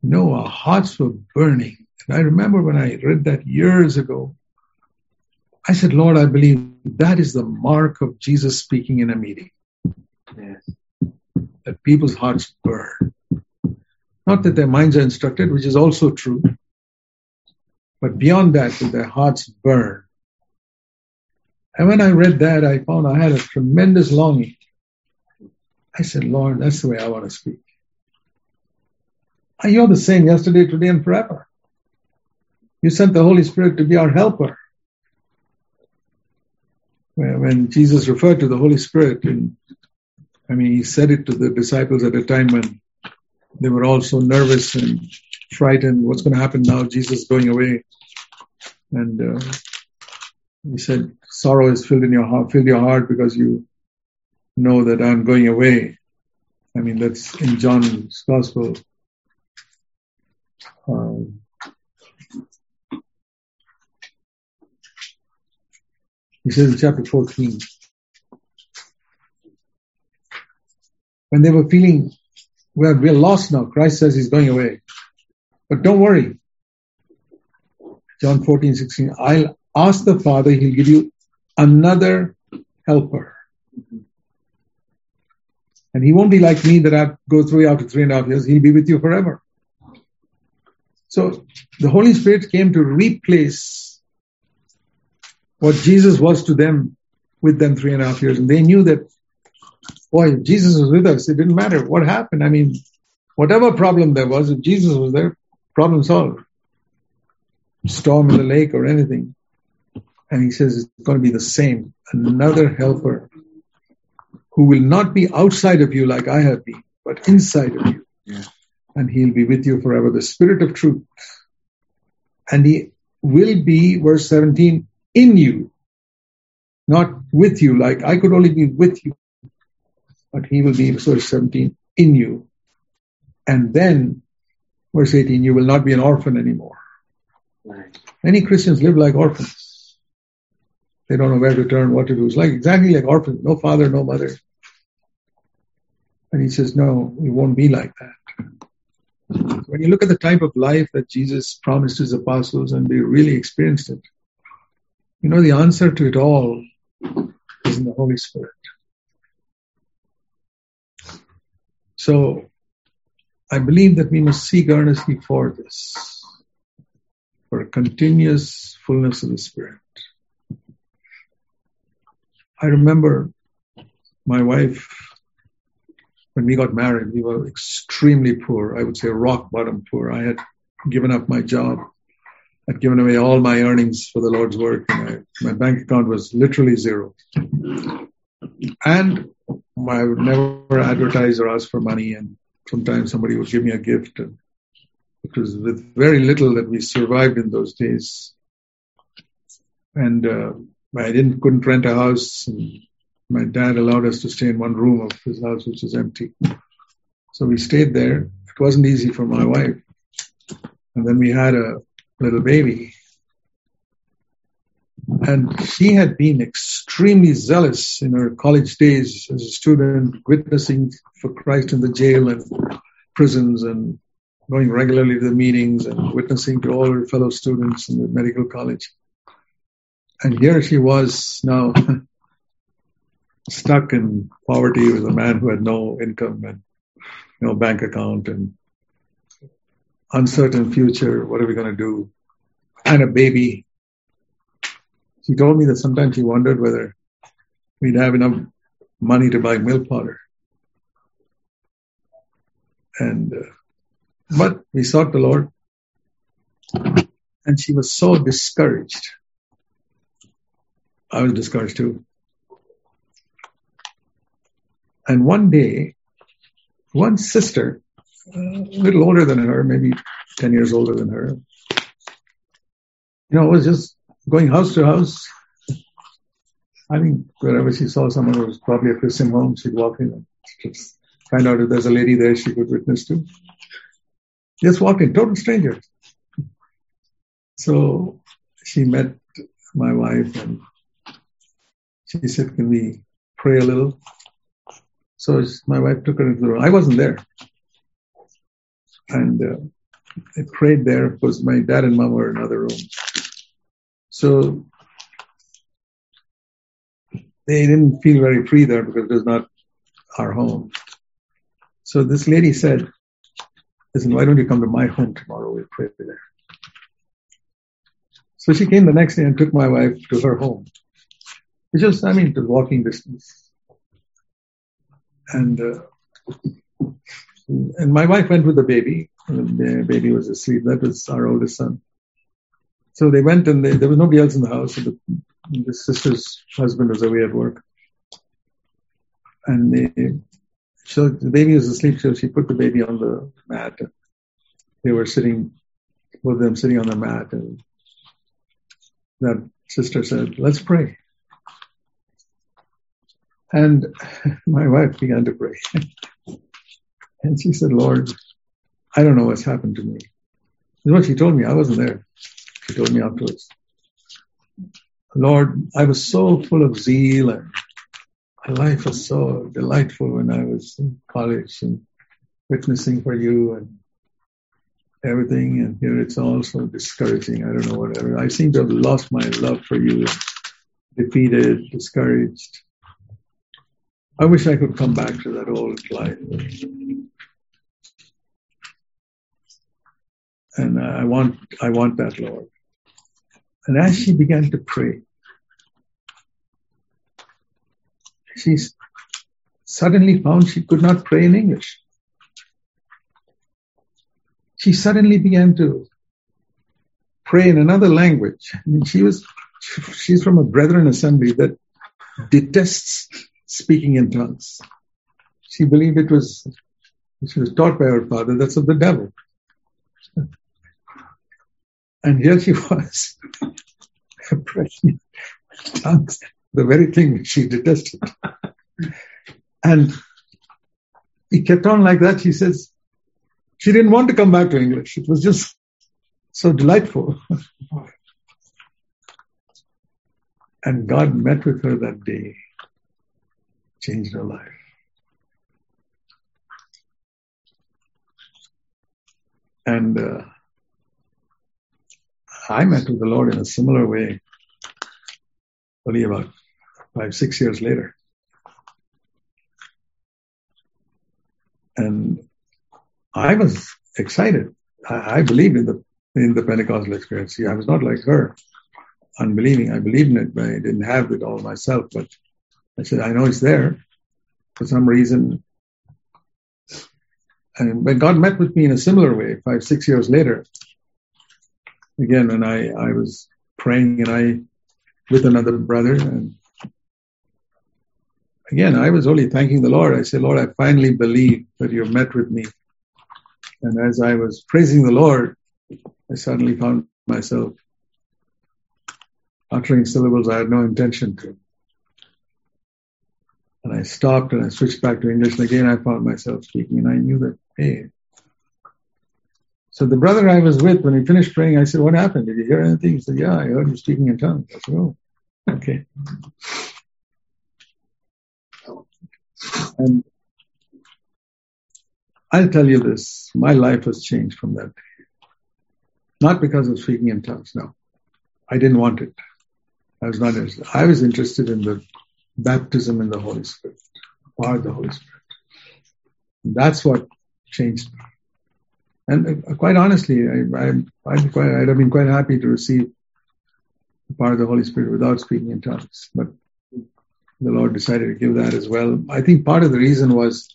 No, our hearts were burning. And I remember when I read that years ago, I said, Lord, I believe that is the mark of Jesus speaking in a meeting. Yes. That people's hearts burn. Not that their minds are instructed, which is also true, but beyond that, that their hearts burn. And when I read that, I found I had a tremendous longing. I said, Lord, that's the way I want to speak. You're the same yesterday, today, and forever. You sent the Holy Spirit to be our helper when Jesus referred to the Holy Spirit, and I mean, he said it to the disciples at a time when they were all so nervous and frightened. What's going to happen now? Jesus is going away, and uh, he said, "Sorrow is filled in your heart, filled your heart because you know that I'm going away." I mean, that's in John's Gospel. Um, he says in chapter 14, when they were feeling, well, we're lost now. Christ says he's going away. But don't worry. John 14, 16, I'll ask the Father, he'll give you another helper. And he won't be like me that I go through after three and a half years. He'll be with you forever. So the Holy Spirit came to replace what Jesus was to them with them three and a half years. And they knew that, boy, if Jesus was with us, it didn't matter what happened. I mean, whatever problem there was, if Jesus was there, problem solved. Storm in the lake or anything. And he says it's going to be the same. Another helper who will not be outside of you like I have been, but inside of you. Yeah. And he'll be with you forever, the Spirit of truth. And he will be, verse 17, in you, not with you, like I could only be with you, but he will be, verse 17, in you. And then, verse 18, you will not be an orphan anymore. Right. Many Christians live like orphans. They don't know where to turn, what to do. It's like exactly like orphans, no father, no mother. And he says, no, it won't be like that. When you look at the type of life that Jesus promised his apostles and they really experienced it, you know, the answer to it all is in the Holy Spirit. So I believe that we must seek earnestly for this, for a continuous fullness of the Spirit. I remember my wife when we got married, we were extremely poor. I would say rock bottom poor. I had given up my job. I'd given away all my earnings for the Lord's work. And I, my bank account was literally zero. And I would never advertise or ask for money. And sometimes somebody would give me a gift. And it was with very little that we survived in those days. And uh, I didn't couldn't rent a house. My dad allowed us to stay in one room of his house, which was empty. So we stayed there. It wasn't easy for my wife. And then we had a little baby. And she had been extremely zealous in her college days as a student, witnessing for Christ in the jail and prisons and going regularly to the meetings and witnessing to all her fellow students in the medical college. And here she was now (laughs) stuck in poverty with a man who had no income and no bank account and uncertain future. What are we going to do? And a baby. She told me that sometimes she wondered whether we'd have enough money to buy milk powder. And, uh, but we sought the Lord and she was so discouraged. I was discouraged too. And one day, one sister, a little older than her, maybe 10 years older than her, you know, was just going house to house. I mean, wherever she saw someone who was probably a Christian home, she'd walk in and just find out if there's a lady there she could witness to. Just walk in, total stranger. So she met my wife and she said, Can we pray a little? So my wife took her into the room. I wasn't there. And uh, I prayed there because my dad and mom were in another room. So they didn't feel very free there because it was not our home. So this lady said, listen, why don't you come to my home tomorrow? We'll pray there. So she came the next day and took my wife to her home, which was, I mean, to walking distance and uh, and my wife went with the baby. the baby was asleep. That was our oldest son. So they went and they, there was nobody else in the house. So the the sister's husband was away at work. And they, so the baby was asleep, so she put the baby on the mat. They were sitting, both of them sitting on the mat, and that sister said, Let's pray. And (laughs) my wife began to pray. (laughs) and she said, Lord, I don't know what's happened to me. You know what she told me? I wasn't there. She told me afterwards. Lord, I was so full of zeal and my life was so delightful when I was in college and witnessing for you and everything. And here it's all so discouraging. I don't know whatever. I seem to have lost my love for you, defeated, discouraged. I wish I could come back to that old life. And uh, I want, I want that, Lord. And as she began to pray, she suddenly found she could not pray in English. She suddenly began to pray in another language. I mean, she was, she's from a brethren assembly that detests speaking in tongues. She believed it was, she was taught by her father, that's of the devil. And here she (laughs) was, tongues, the very thing she detested. and he kept on like that. She says, she didn't want to come back to English. It was just so delightful. (laughs) and God met with her that day changed her life. And uh, I met with the Lord in a similar way only about five, six years later. And I was excited. I, I believed in the in the Pentecostal experience. See, I was not like her, unbelieving. I believed in it, but I didn't have it all myself. But I said, I know it's there for some reason. And when God met with me in a similar way five, six years later. Again, when I, I was praying and I, with another brother, and again, I was only thanking the Lord. I said, Lord, I finally believe that you have met with me. And as I was praising the Lord, I suddenly found myself uttering syllables I had no intention to. And I stopped and I switched back to English. And again, I found myself speaking and I knew that, hey. So the brother I was with, when he finished praying, I said, what happened? Did you hear anything? He said, yeah, I heard you speaking in tongues. I said, oh, okay. And I'll tell you this, my life has changed from that day. Not because of speaking in tongues, no. I didn't want it. I was not interested. I was interested in the baptism in the Holy Spirit, of the Holy Spirit. That's what changed me. And uh, quite honestly, I, I, I'd, quite, I'd have been quite happy to receive the power of the Holy Spirit without speaking in tongues. But the Lord decided to give that as well. I think part of the reason was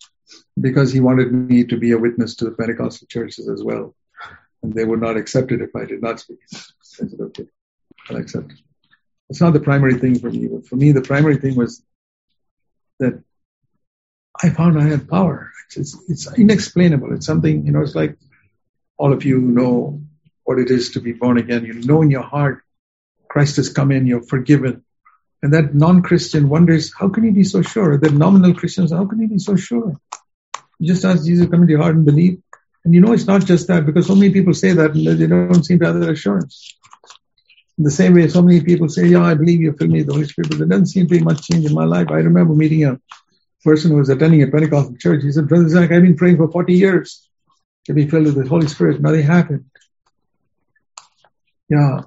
because He wanted me to be a witness to the Pentecostal churches as well. And they would not accept it if I did not speak. I said, okay, I'll accept it. It's not the primary thing for me, but for me, the primary thing was that I found I had power. It's, it's inexplainable. It's something, you know, it's like all of you know what it is to be born again. You know in your heart, Christ has come in, you're forgiven. And that non-Christian wonders, how can he be so sure? That nominal Christians, how can he be so sure? You just ask Jesus to come into your heart and believe. And you know it's not just that, because so many people say that and they don't seem to have that assurance. In the same way, so many people say, yeah, I believe you fill me with the Holy Spirit, but there doesn't seem to be much change in my life. I remember meeting a person who was attending a Pentecostal church. He said, Brother Zac, I've been praying for 40 years to be filled with the Holy Spirit. Nothing happened. Yeah,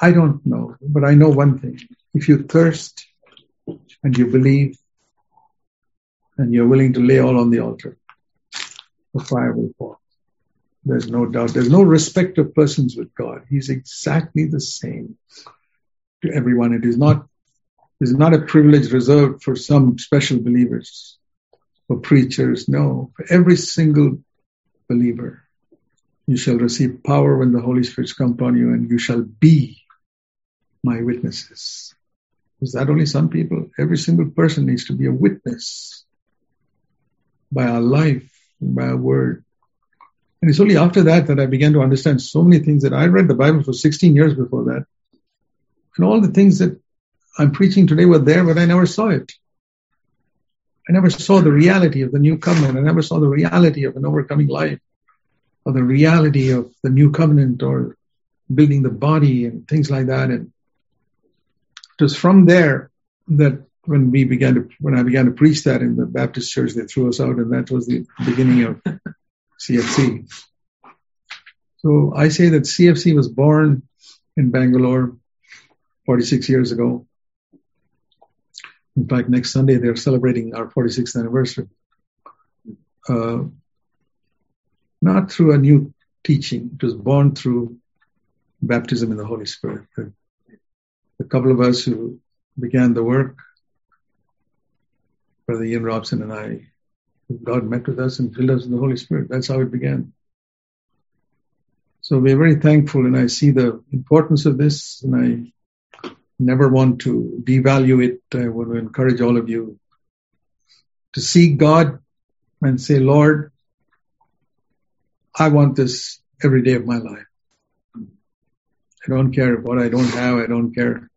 I don't know, but I know one thing. If you thirst and you believe and you're willing to lay all on the altar, the fire will fall. There's no doubt. There's no respect of persons with God. He's exactly the same to everyone. It is not, it is not a privilege reserved for some special believers, for preachers. No, for every single believer. You shall receive power when the Holy Spirit comes upon you, and you shall be my witnesses Is that only some people? Every single person needs to be a witness by our life, by our word. And it's only after that that I began to understand so many things that I read the Bible for 16 years before that. And all the things that I'm preaching today were there, but I never saw it. I never saw the reality of the new covenant. I never saw the reality of an overcoming life or the reality of the new covenant or building the body and things like that. And it was from there that when we began to, when I began to preach that in the Baptist church, they threw us out and that was the beginning of (laughs) CFC. So I say that CFC was born in Bangalore 46 years ago. In fact, next Sunday they're celebrating our 46th anniversary. Uh, not through a new teaching. It was born through baptism in the Holy Spirit. A couple of us who began the work, Brother Ian Robson and I, God met with us and filled us with the Holy Spirit. That's how it began. So we're very thankful, and I see the importance of this, and I never want to devalue it. I want to encourage all of you to seek God and say, Lord, I want this every day of my life. I don't care what I don't have. I don't care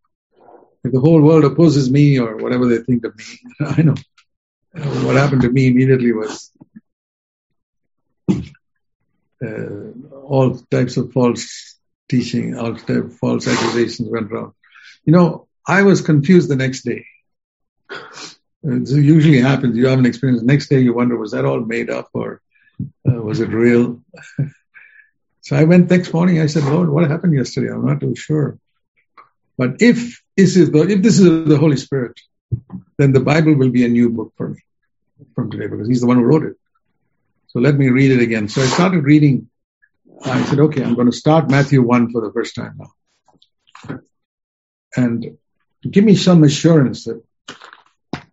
if the whole world opposes me or whatever they think of me. (laughs) I know what happened to me immediately was uh, all types of false teaching, all types of false accusations went around. You know, I was confused the next day. It usually happens. You have an experience. The next day you wonder, was that all made up or uh, was it real? (laughs) so I went next morning. I said, Lord, what happened yesterday? I'm not too sure. But if this is the, if this is the Holy Spirit, then the Bible will be a new book for me from today because He's the one who wrote it. So let me read it again. So I started reading. I said, okay, I'm going to start Matthew 1 for the first time now. And give me some assurance that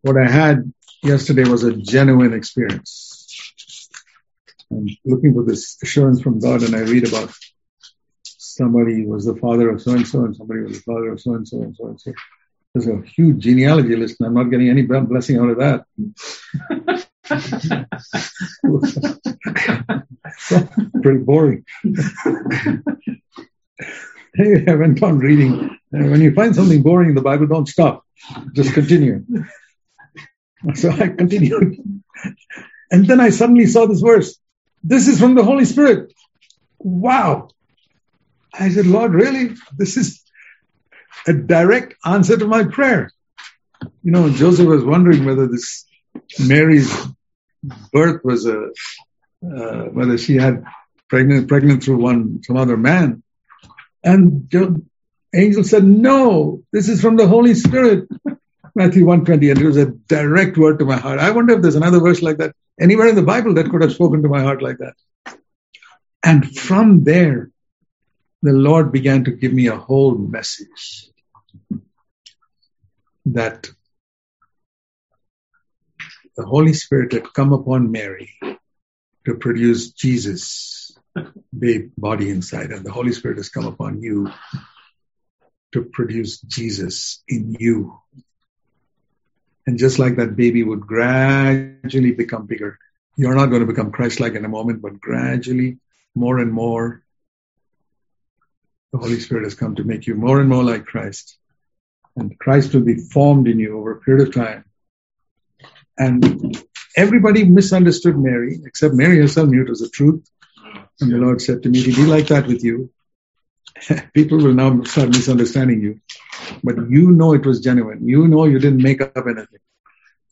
what I had yesterday was a genuine experience. I'm looking for this assurance from God, and I read about somebody was the father of so and so, and somebody was the father of so and so, and so and so. There's a huge genealogy list, and I'm not getting any blessing out of that. (laughs) Pretty boring. (laughs) I went on reading. And when you find something boring in the Bible, don't stop. Just continue. (laughs) So I continued. (laughs) And then I suddenly saw this verse. This is from the Holy Spirit. Wow. I said, Lord, really? This is a direct answer to my prayer. You know, Joseph was wondering whether this Mary's birth was a, uh, whether she had pregnant, pregnant through one, some other man. And the angel said, no, this is from the Holy Spirit. (laughs) Matthew 120, and it was a direct word to my heart. I wonder if there's another verse like that anywhere in the Bible that could have spoken to my heart like that. And from there, the Lord began to give me a whole message that the Holy Spirit had come upon Mary to produce Jesus, babe, body inside, and the Holy Spirit has come upon you to produce Jesus in you. And just like that baby would gradually become bigger, you're not going to become Christ-like in a moment, but gradually, more and more, the Holy Spirit has come to make you more and more like Christ. And Christ will be formed in you over a period of time. And everybody misunderstood Mary, except Mary herself knew it was the truth. And the Lord said to me, It'll be like that with you. (laughs) People will now start misunderstanding you. But you know it was genuine. You know you didn't make up anything.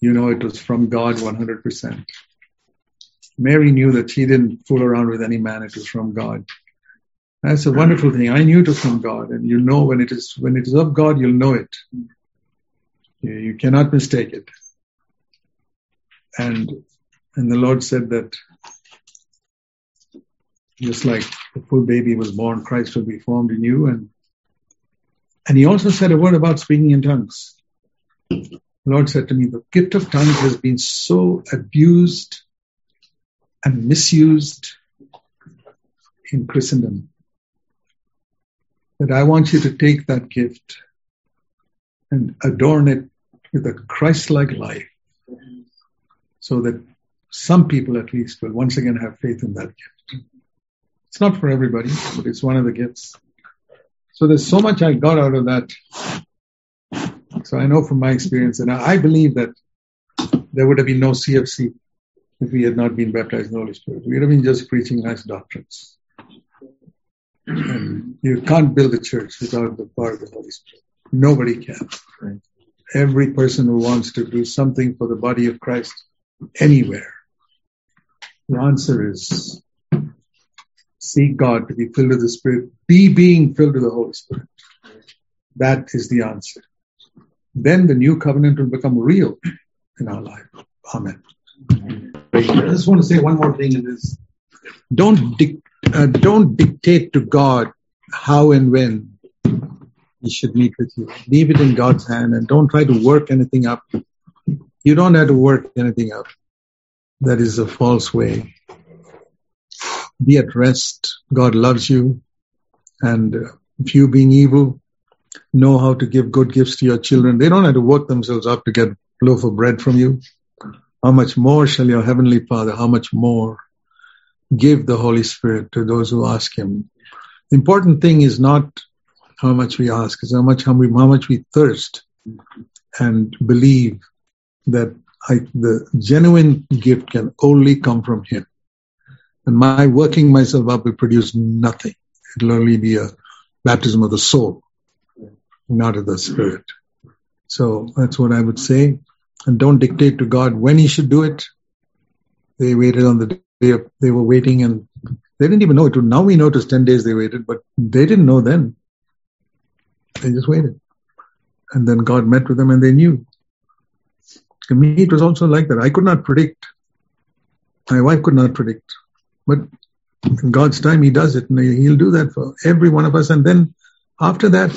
You know it was from God 100%. Mary knew that she didn't fool around with any man. It was from God. That's a wonderful thing. I knew it was from God, and you know when it is when it is of God, you'll know it. You, you cannot mistake it. And and the Lord said that just like the full baby was born, Christ will be formed in you. And and he also said a word about speaking in tongues. The Lord said to me, the gift of tongues has been so abused and misused in Christendom that I want you to take that gift and adorn it with a Christ-like life so that some people at least will once again have faith in that gift. It's not for everybody, but it's one of the gifts. So there's so much I got out of that. So I know from my experience, and I believe that there would have been no CFC if we had not been baptized in the Holy Spirit. We would have been just preaching nice doctrines. And you can't build a church without the power of the Holy Spirit. Nobody can. Every person who wants to do something for the body of Christ anywhere, the answer is seek God to be filled with the Spirit, be being filled with the Holy Spirit. That is the answer. Then the new covenant will become real in our life. Amen. I just want to say one more thing in this. Don't dic- uh, don't dictate to God how and when He should meet with you. Leave it in God's hand and don't try to work anything up. You don't have to work anything up. That is a false way. Be at rest. God loves you. And uh, if you being evil, know how to give good gifts to your children. They don't have to work themselves up to get a loaf of bread from you. How much more shall your heavenly Father, how much more give the Holy Spirit to those who ask Him? The important thing is not how much we ask, is how much, how, we, how much we thirst and believe that I, the genuine gift can only come from Him. And my working myself up will produce nothing. It'll only be a baptism of the soul, not of the spirit. So that's what I would say and don't dictate to God when He should do it. They waited on the day of, they were waiting and they didn't even know it. Now we know it was 10 days they waited, but they didn't know then. They just waited. And then God met with them and they knew. To me, it was also like that. I could not predict. My wife could not predict. But in God's time, He does it. And He'll do that for every one of us. And then after that,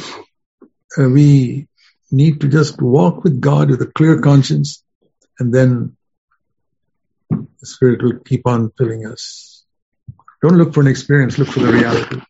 uh, we need to just walk with God with a clear conscience, and then the Spirit will keep on filling us. Don't look for an experience, look for the reality.